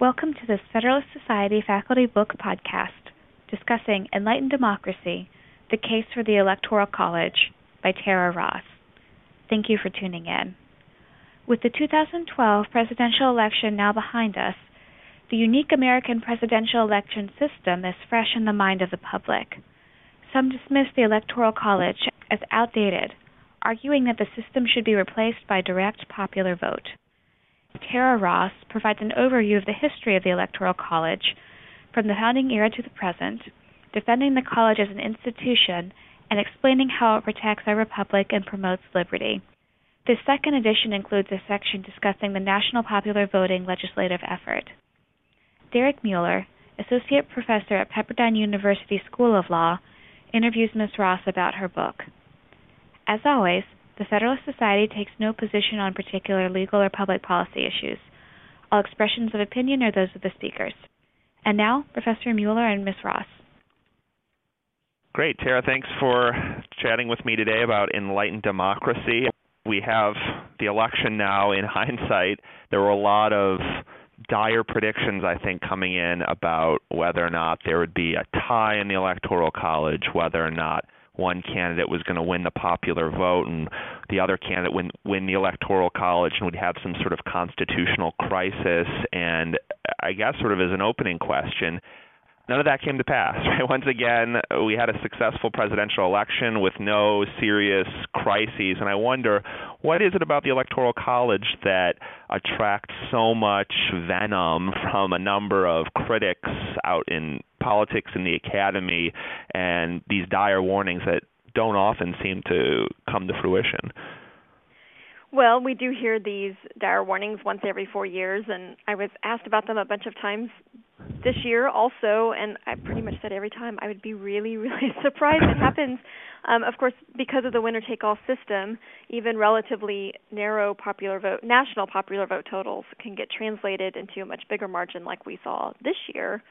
Welcome to this Federalist Society Faculty Book Podcast discussing Enlightened Democracy The Case for the Electoral College by Tara Ross. Thank you for tuning in. With the 2012 presidential election now behind us, the unique American presidential election system is fresh in the mind of the public. Some dismiss the Electoral College as outdated, arguing that the system should be replaced by direct popular vote. Tara Ross provides an overview of the history of the Electoral College from the founding era to the present, defending the college as an institution and explaining how it protects our republic and promotes liberty. This second edition includes a section discussing the national popular voting legislative effort. Derek Muller, Associate Professor at Pepperdine University School of Law, interviews Ms. Ross about her book. As always, the Federalist Society takes no position on particular legal or public policy issues. All expressions of opinion are those of the speakers. And now, Professor Muller and Ms. Ross. Great, Tara. Thanks for chatting with me today about enlightened democracy. We have the election now in hindsight. There were a lot of dire predictions, I think, coming in about whether or not there would be a tie in the Electoral College, whether or not one candidate was going to win the popular vote and the other candidate win win the electoral college and would have some sort of constitutional crisis and I guess sort of as an opening question none of that came to pass. Right? Once again, we had a successful presidential election with no serious crises, and I wonder what is it about the electoral college that attracts so much venom from a number of critics out in politics in the academy, and these dire warnings that don't often seem to come to fruition. Well, we do hear these dire warnings once every four years, and I was asked about them a bunch of times this year also, and I pretty much said every time I would be really, really surprised it happens. Um, of course, because of the winner-take-all system, even relatively narrow popular vote, national popular vote totals can get translated into a much bigger margin, like we saw this year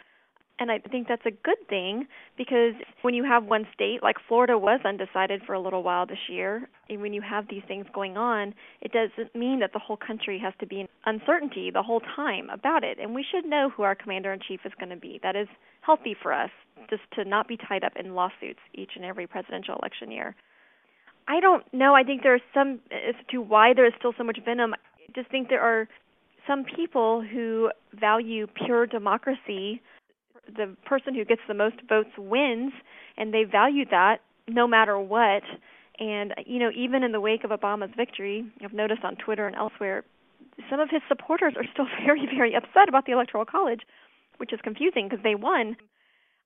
and I think that's a good thing because when you have one state like Florida was undecided for a little while this year, and when you have these things going on, it doesn't mean that the whole country has to be in uncertainty the whole time about it. And we should know who our commander in chief is going to be. That is healthy for us just to not be tied up in lawsuits each and every presidential election year. I don't know. I think there are some as to why there is still so much venom. I just think there are some people who value pure democracy the person who gets the most votes wins, and they value that no matter what. And you know, even in the wake of Obama's victory, I've noticed on Twitter and elsewhere, some of his supporters are still very, very upset about the Electoral College, which is confusing because they won.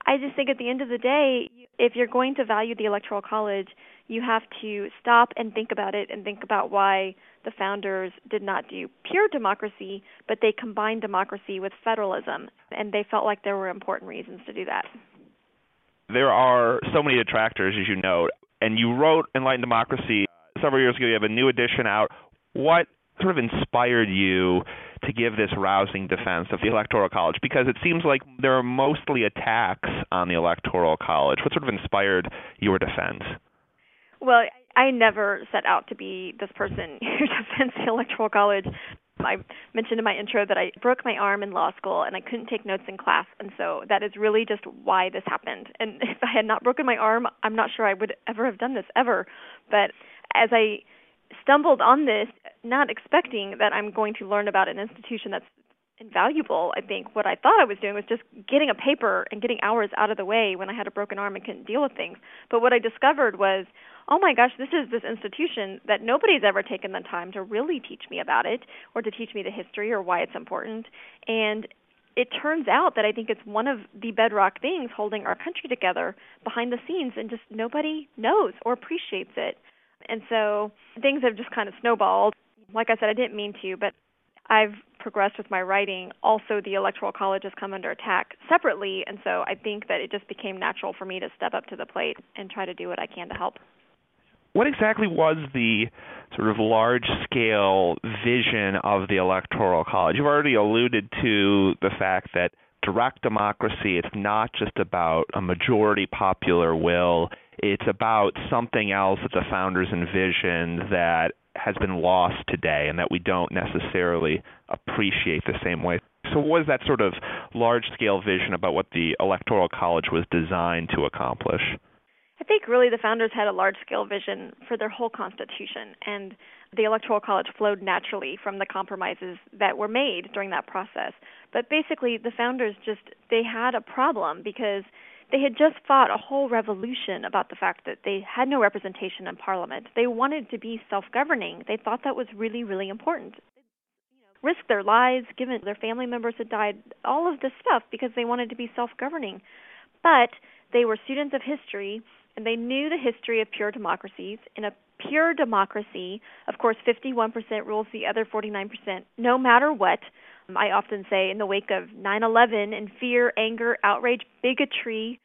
I just think at the end of the day, if you're going to value the Electoral College, you have to stop and think about it and think about why the founders did not do pure democracy, but they combined democracy with federalism, and they felt like there were important reasons to do that. There are so many detractors, as you note, and you wrote Enlightened Democracy uh, several years ago. You have a new edition out. What sort of inspired you to give this rousing defense of the Electoral College? Because it seems like there are mostly attacks on the Electoral College. What sort of inspired your defense? Well, I never set out to be this person who defends the Electoral College. I mentioned in my intro that I broke my arm in law school and I couldn't take notes in class, and so that is really just why this happened. And if I had not broken my arm, I'm not sure I would ever have done this ever. But as I stumbled on this, not expecting that I'm going to learn about an institution that's invaluable. I think what I thought I was doing was just getting a paper and getting hours out of the way when I had a broken arm and couldn't deal with things. But what I discovered was, oh my gosh, this is this institution that nobody's ever taken the time to really teach me about it or to teach me the history or why it's important. And it turns out that I think it's one of the bedrock things holding our country together behind the scenes and just nobody knows or appreciates it. And so things have just kind of snowballed. Like I said, I didn't mean to, but I've progressed with my writing. Also, the Electoral College has come under attack separately, and so I think that it just became natural for me to step up to the plate and try to do what I can to help. What exactly was the sort of large scale vision of the Electoral College? You've already alluded to the fact that direct democracy, it's not just about a majority popular will, it's about something else that the founders envisioned that has been lost today and that we don't necessarily appreciate the same way. So, what was that sort of large scale vision about what the Electoral College was designed to accomplish? I think really the founders had a large scale vision for their whole Constitution, and the Electoral College flowed naturally from the compromises that were made during that process. But basically, the founders just they had a problem because they had just fought a whole revolution about the fact that they had no representation in Parliament. They wanted to be self governing. They thought that was really, really important. Risk their lives, given their family members had died, all of this stuff because they wanted to be self governing. But they were students of history and they knew the history of pure democracies. In a pure democracy, of course, 51% rules the other 49%, no matter what. Um, I often say, in the wake of 9 11 and fear, anger, outrage, bigotry,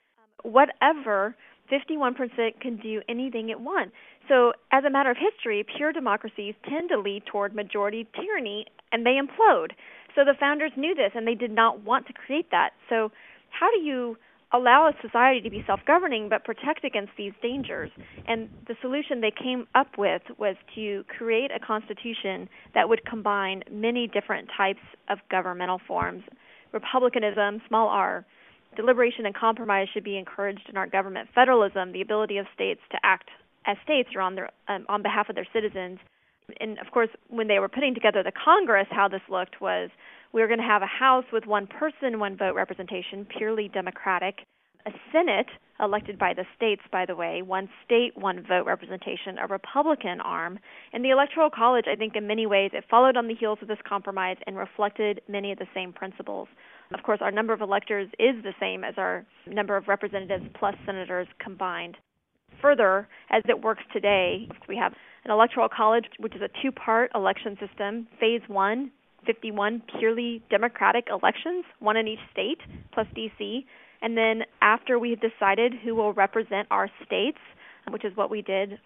um, whatever, 51% can do anything it wants. So, as a matter of history, pure democracies tend to lead toward majority tyranny and they implode. So, the founders knew this and they did not want to create that. So, how do you allow a society to be self governing but protect against these dangers? And the solution they came up with was to create a constitution that would combine many different types of governmental forms republicanism, small r, Deliberation and compromise should be encouraged in our government. Federalism, the ability of states to act as states or on their um, on behalf of their citizens. And of course, when they were putting together the Congress, how this looked was we were going to have a House with one person, one vote representation, purely democratic. A Senate elected by the states, by the way, one state, one vote representation, a Republican arm. And the Electoral College, I think, in many ways, it followed on the heels of this compromise and reflected many of the same principles. Of course, our number of electors is the same as our number of representatives plus senators combined. Further, as it works today, we have an electoral college, which is a two part election system. Phase one, 51 purely democratic elections, one in each state, plus DC. And then after we have decided who will represent our states, which is what we did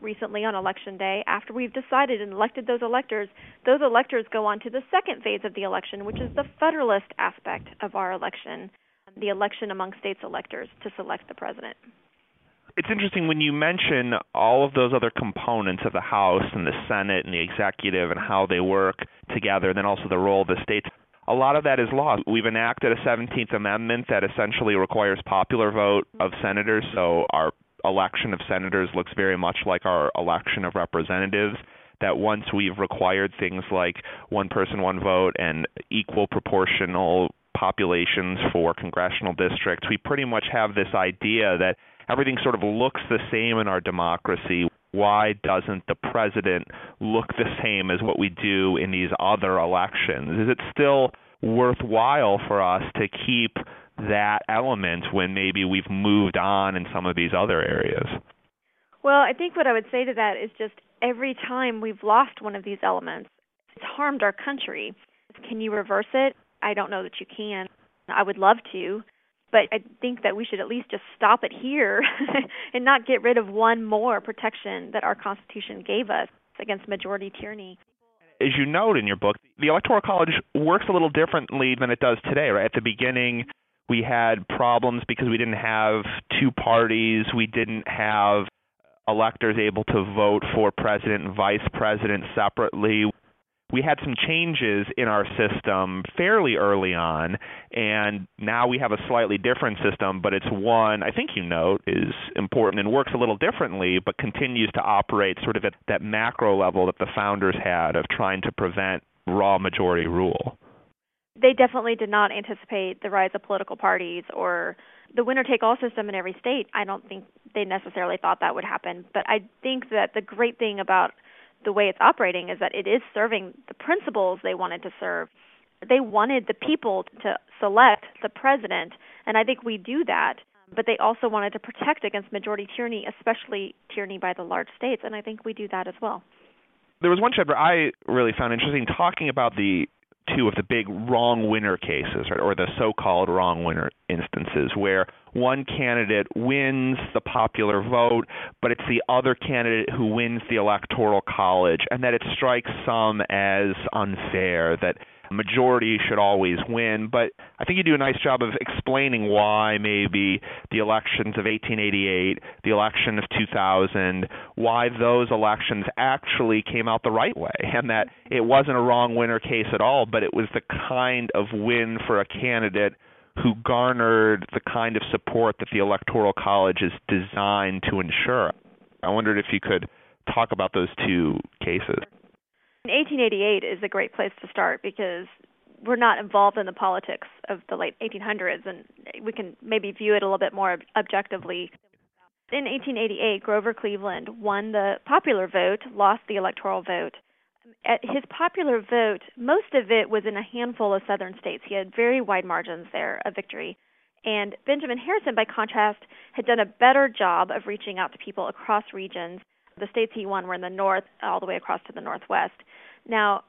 recently on election day, after we've decided and elected those electors, those electors go on to the second phase of the election, which is the federalist aspect of our election, the election among states electors to select the president. It's interesting when you mention all of those other components of the House and the Senate and the executive and how they work together, and then also the role of the states a lot of that is law. We've enacted a 17th Amendment that essentially requires popular vote of senators, so our election of senators looks very much like our election of representatives. That once we've required things like one person, one vote, and equal proportional populations for congressional districts, we pretty much have this idea that everything sort of looks the same in our democracy. Why doesn't the president look the same as what we do in these other elections? Is it still worthwhile for us to keep that element when maybe we've moved on in some of these other areas? Well, I think what I would say to that is just every time we've lost one of these elements, it's harmed our country. Can you reverse it? I don't know that you can. I would love to, but I think that we should at least just stop it here and not get rid of one more protection that our Constitution gave us against majority tyranny. As you note in your book, the Electoral College works a little differently than it does today, right? At the beginning, we had problems because we didn't have two parties, we didn't have electors able to vote for president and vice president separately we had some changes in our system fairly early on, and now we have a slightly different system, but it's one I think you note is important and works a little differently, but continues to operate sort of at that macro level that the founders had of trying to prevent raw majority rule. They definitely did not anticipate the rise of political parties or the winner take all system in every state. I don't think they necessarily thought that would happen, but I think that the great thing about the way it's operating is that it is serving the principles they wanted to serve. They wanted the people to select the president, and I think we do that. But they also wanted to protect against majority tyranny, especially tyranny by the large states, and I think we do that as well. There was one chapter I really found interesting talking about the two of the big wrong winner cases, right, or the so-called wrong winner instances, where one candidate wins the popular vote, but it's the other candidate who wins the electoral college, and that it strikes some as unfair that majority should always win, but I think you do a nice job of explaining why maybe the elections of 1888, the election of 2000, why those elections actually came out the right way and that it wasn't a wrong winner case at all, but it was the kind of win for a candidate who garnered the kind of support that the Electoral College is designed to ensure. I wondered if you could talk about those two cases. 1888 is a great place to start because we're not involved in the politics of the late 1800s, and we can maybe view it a little bit more objectively. In 1888, Grover Cleveland won the popular vote, lost the electoral vote. At his popular vote, most of it was in a handful of southern states. He had very wide margins there of victory. And Benjamin Harrison, by contrast, had done a better job of reaching out to people across regions. The states he won were in the north, all the way across to the northwest. Now,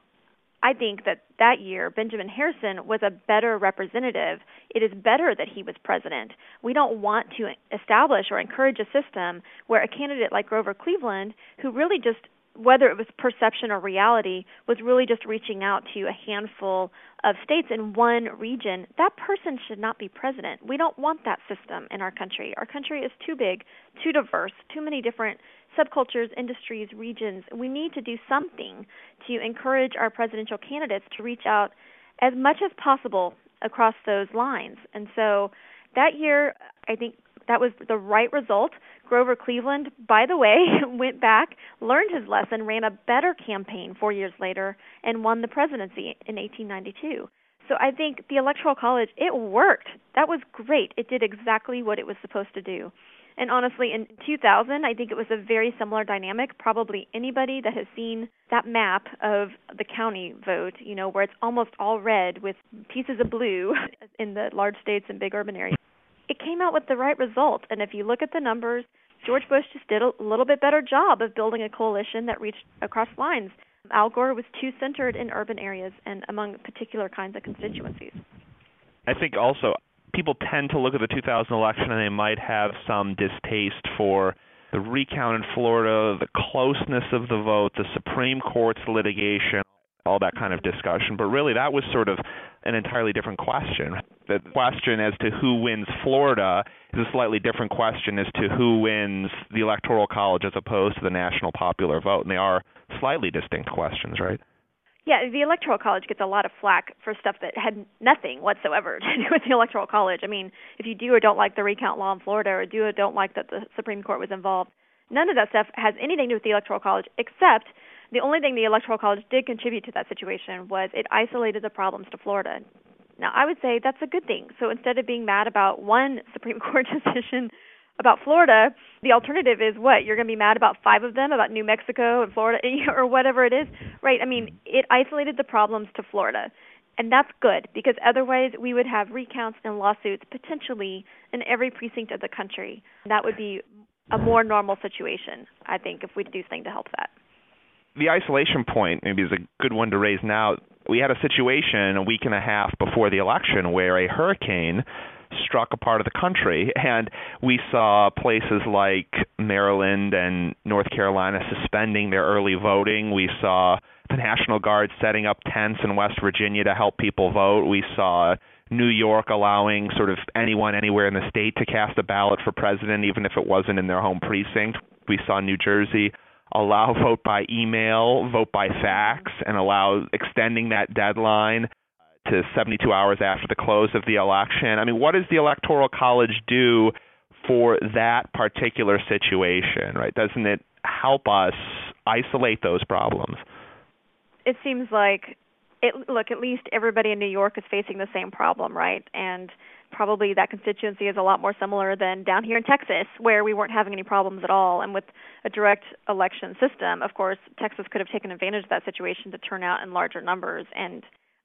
I think that that year Benjamin Harrison was a better representative. It is better that he was president. We don't want to establish or encourage a system where a candidate like Grover Cleveland, who really just whether it was perception or reality, was really just reaching out to a handful of states in one region, that person should not be president. We don't want that system in our country. Our country is too big, too diverse, too many different subcultures, industries, regions. We need to do something to encourage our presidential candidates to reach out as much as possible across those lines. And so that year, I think that was the right result. Grover Cleveland, by the way, went back, learned his lesson, ran a better campaign four years later, and won the presidency in 1892. So I think the Electoral College, it worked. That was great. It did exactly what it was supposed to do. And honestly, in 2000, I think it was a very similar dynamic. Probably anybody that has seen that map of the county vote, you know, where it's almost all red with pieces of blue in the large states and big urban areas, it came out with the right result. And if you look at the numbers, George Bush just did a little bit better job of building a coalition that reached across lines. Al Gore was too centered in urban areas and among particular kinds of constituencies. I think also people tend to look at the 2000 election and they might have some distaste for the recount in Florida, the closeness of the vote, the Supreme Court's litigation, all that kind of discussion. But really, that was sort of an entirely different question. The question as to who wins Florida is a slightly different question as to who wins the Electoral College as opposed to the national popular vote. And they are slightly distinct questions, right? Yeah, the Electoral College gets a lot of flack for stuff that had nothing whatsoever to do with the Electoral College. I mean, if you do or don't like the recount law in Florida or do or don't like that the Supreme Court was involved, none of that stuff has anything to do with the Electoral College except the only thing the Electoral College did contribute to that situation was it isolated the problems to Florida. Now, I would say that's a good thing. So instead of being mad about one Supreme Court decision about Florida, the alternative is what? You're going to be mad about five of them, about New Mexico and Florida, or whatever it is, right? I mean, it isolated the problems to Florida. And that's good because otherwise we would have recounts and lawsuits potentially in every precinct of the country. That would be a more normal situation, I think, if we do something to help that. The isolation point maybe is a good one to raise now. We had a situation a week and a half before the election where a hurricane struck a part of the country. And we saw places like Maryland and North Carolina suspending their early voting. We saw the National Guard setting up tents in West Virginia to help people vote. We saw New York allowing sort of anyone anywhere in the state to cast a ballot for president, even if it wasn't in their home precinct. We saw New Jersey allow vote by email, vote by fax, and allow extending that deadline to 72 hours after the close of the election. I mean, what does the Electoral College do for that particular situation, right? Doesn't it help us isolate those problems? It seems like it look, at least everybody in New York is facing the same problem, right? And probably that constituency is a lot more similar than down here in Texas, where we weren't having any problems at all. And with a direct election system, of course, Texas could have taken advantage of that situation to turn out in larger numbers and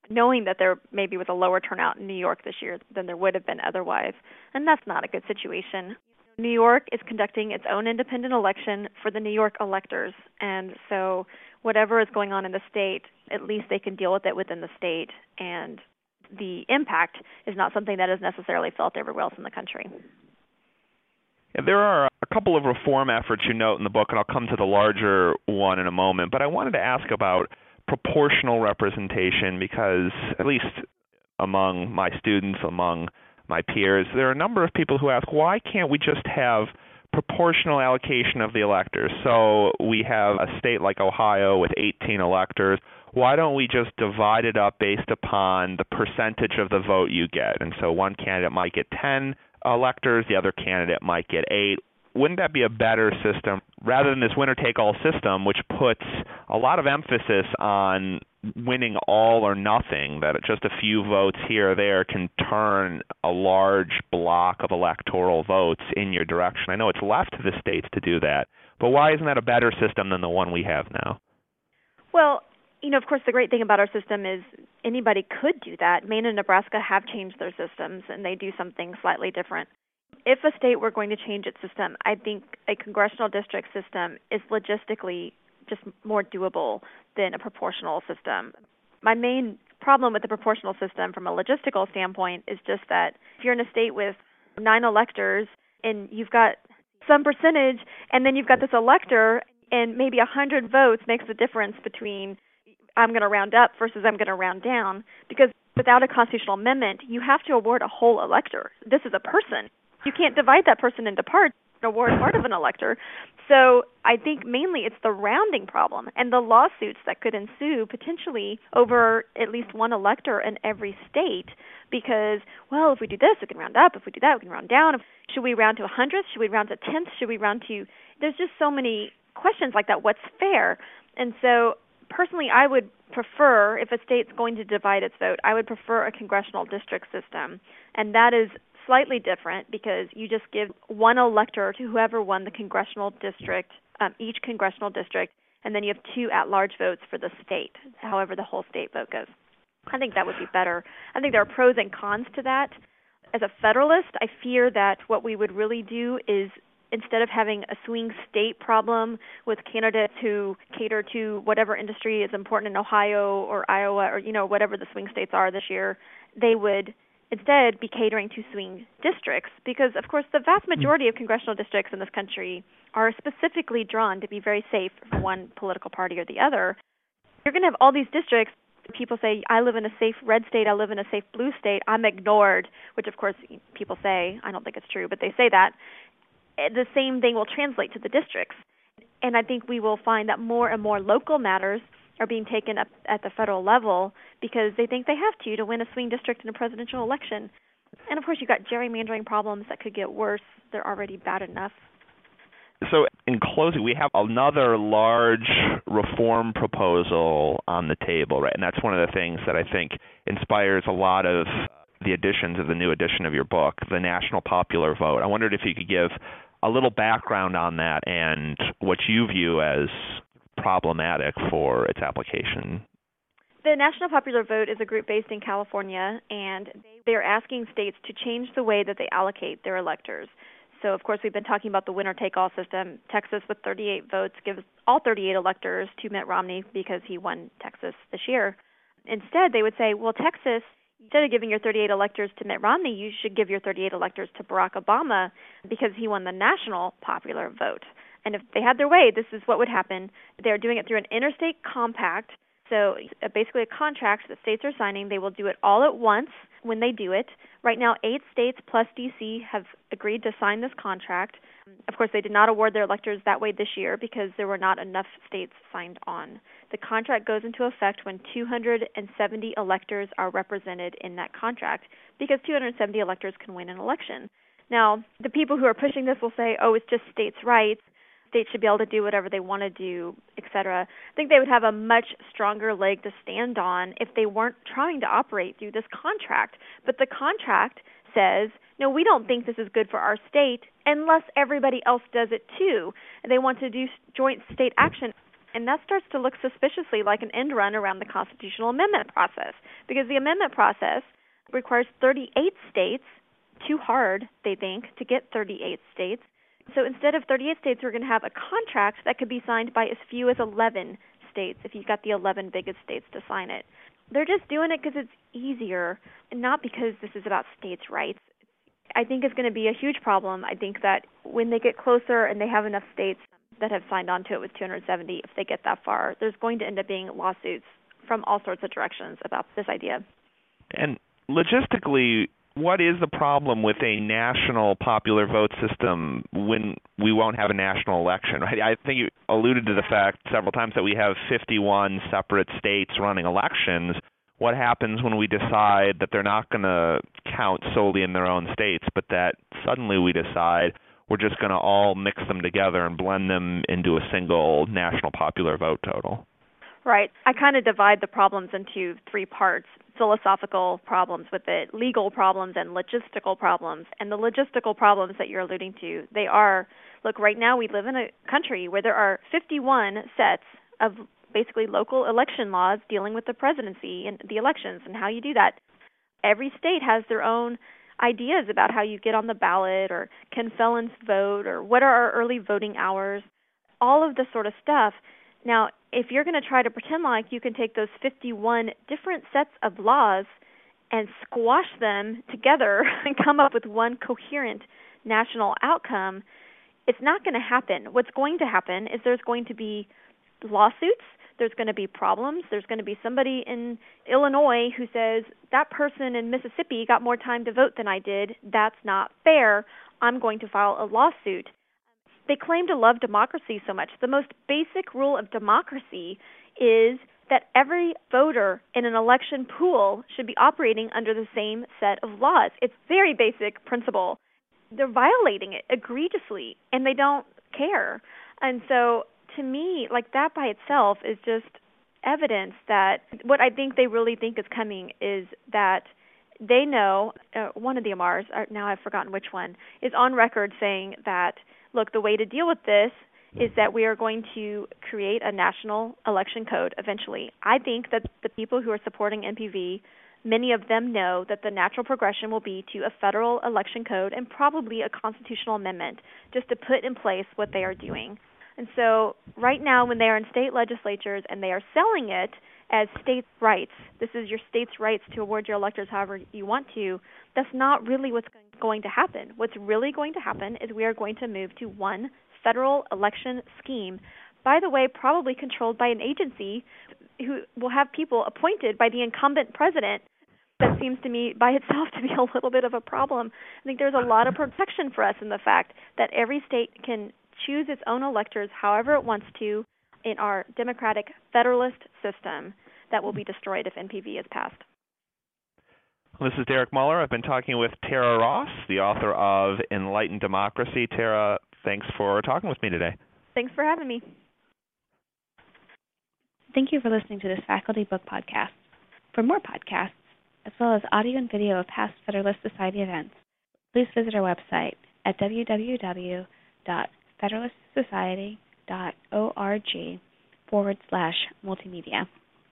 knowing that there maybe was a lower turnout in New York this year than there would have been otherwise. And that's not a good situation. New York is conducting its own independent election for the New York electors. And so whatever is going on in the state, at least they can deal with it within the state. And the impact is not something that is necessarily felt everywhere else in the country. Yeah, there are a couple of reform efforts you note in the book, and I'll come to the larger one in a moment. But I wanted to ask about proportional representation because at least among my students, among my peers, there are a number of people who ask, why can't we just have proportional allocation of the electors? So we have a state like Ohio with 18 electors. Why don't we just divide it up based upon the percentage of the vote you get? And so one candidate might get 10 electors, the other candidate might get 8 wouldn't that be a better system rather than this winner take all system, which puts a lot of emphasis on winning all or nothing, that just a few votes here or there can turn a large block of electoral votes in your direction? I know it's left to the states to do that, but why isn't that a better system than the one we have now? Well, you know, of course, the great thing about our system is anybody could do that. Maine and Nebraska have changed their systems, and they do something slightly different if a state were going to change its system, I think a congressional district system is logistically just more doable than a proportional system. My main problem with the proportional system from a logistical standpoint is just that if you're in a state with nine electors and you've got some percentage and then you've got this elector and maybe a hundred votes makes the difference between I'm going to round up versus I'm going to round down because without a constitutional amendment you have to award a whole elector. This is a person you can't divide that person into parts award part of an elector. So I think mainly it's the rounding problem and the lawsuits that could ensue potentially over at least one elector in every state because, well, if we do this, we can round up. If we do that, we can round down. Should we round to a hundredth? Should we round to a tenth? Should we round to? There's just so many questions like that. What's fair? And so personally, I would prefer if a state's going to divide its vote, I would prefer a congressional district system, and that is slightly different because you just give one elector to whoever won the congressional district, um, each congressional district, and then you have two at-large votes for the state, however the whole state vote goes. I think that would be better. I think there are pros and cons to that. As a federalist, I fear that what we would really do is instead of having a swing state problem with candidates who cater to whatever industry is important in Ohio or Iowa or you know whatever the swing states are this year, they would instead be catering to swing districts because of course the vast hmm. majority of congressional districts in this country are specifically drawn to be very safe for one political party or the other. You're going to have all these districts people say i live in a safe red state i live in a safe blue state i'm ignored which of course people say i don't think it's true but they say that. Eh, the same thing will translate to the districts. And i think we will find that more and more local matters are being taken up at the federal level because they think they have to to win a swing district in a presidential election. And of course, you've got gerrymandering problems that could get worse. They're already bad enough. So, in closing, we have another large reform proposal on the table, right? And that's one of the things that I think inspires a lot of the additions of the new edition of your book, the national popular vote. I wondered if you could give a little background on that and what you view as problematic for its application? The National Popular Vote is a group based in California, and they are asking states to change the way that they allocate their electors. So, of course, we've been talking about the winner take all system. Texas, with 38 votes, gives all 38 electors to Mitt Romney because he won Texas this year. Instead, they would say, well, Texas, instead of giving your 38 electors to Mitt Romney, you should give your 38 electors to Barack Obama because he won the national popular vote. And if they had their way, this is what would happen. They're doing it through an interstate compact. So uh, basically, a contract that states are signing. They will do it all at once when they do it. Right now, eight states plus D.C. have agreed to sign this contract. Of course, they did not award their electors that way this year because there were not enough states signed on. The contract goes into effect when 270 electors are represented in that contract because 270 electors can win an election. Now, the people who are pushing this will say, oh, it's just states' rights states should be able to do whatever they want to do, etc. I think they would have a much stronger leg to stand on if they weren't trying to operate through this contract. But the contract says, no, we don't think this is good for our state unless everybody else does it too. And they want to do joint state action. And that starts to look suspiciously like an end run around the constitutional amendment process because the amendment process requires 38 states, too hard, they think, to get 38 states so instead of 38 states, we're going to have a contract that could be signed by as few as 11 states if you've got the 11 biggest states to sign it. They're just doing it because it's easier, not because this is about states' rights. I think it's going to be a huge problem. I think that when they get closer and they have enough states that have signed on to it with 270, if they get that far, there's going to end up being lawsuits from all sorts of directions about this idea. And logistically, what is the problem with a national popular vote system when we won't have a national election? Right? I think you alluded to the fact several times that we have 51 separate states running elections. What happens when we decide that they're not going to count solely in their own states, but that suddenly we decide we're just going to all mix them together and blend them into a single national popular vote total? Right. I kind of divide the problems into three parts philosophical problems with it, legal problems, and logistical problems. And the logistical problems that you're alluding to, they are look, right now we live in a country where there are 51 sets of basically local election laws dealing with the presidency and the elections and how you do that. Every state has their own ideas about how you get on the ballot or can felons vote or what are our early voting hours, all of this sort of stuff. Now, if you're going to try to pretend like you can take those 51 different sets of laws and squash them together and come up with one coherent national outcome, it's not going to happen. What's going to happen is there's going to be lawsuits, there's going to be problems, there's going to be somebody in Illinois who says that person in Mississippi got more time to vote than I did. That's not fair. I'm going to file a lawsuit. They claim to love democracy so much. The most basic rule of democracy is that every voter in an election pool should be operating under the same set of laws. It's very basic principle. They're violating it egregiously and they don't care. And so to me, like that by itself is just evidence that what I think they really think is coming is that they know uh, one of the Amars, uh, now I've forgotten which one, is on record saying that look, the way to deal with this is that we are going to create a national election code eventually. I think that the people who are supporting NPV, many of them know that the natural progression will be to a federal election code and probably a constitutional amendment just to put in place what they are doing. And so, right now, when they are in state legislatures and they are selling it as states' rights, this is your state's rights to award your electors however you want to, that's not really what's going to happen. What's really going to happen is we are going to move to one federal election scheme, by the way, probably controlled by an agency who will have people appointed by the incumbent president. That seems to me by itself to be a little bit of a problem. I think there's a lot of protection for us in the fact that every state can choose its own electors however it wants to in our democratic federalist system that will be destroyed if NPV is passed. This is Derek Muller. I've been talking with Tara Ross, the author of Enlightened Democracy. Tara, thanks for talking with me today. Thanks for having me. Thank you for listening to this Faculty Book Podcast. For more podcasts, as well as audio and video of past Federalist Society events, please visit our website at www.federalistsociety.org forward slash multimedia.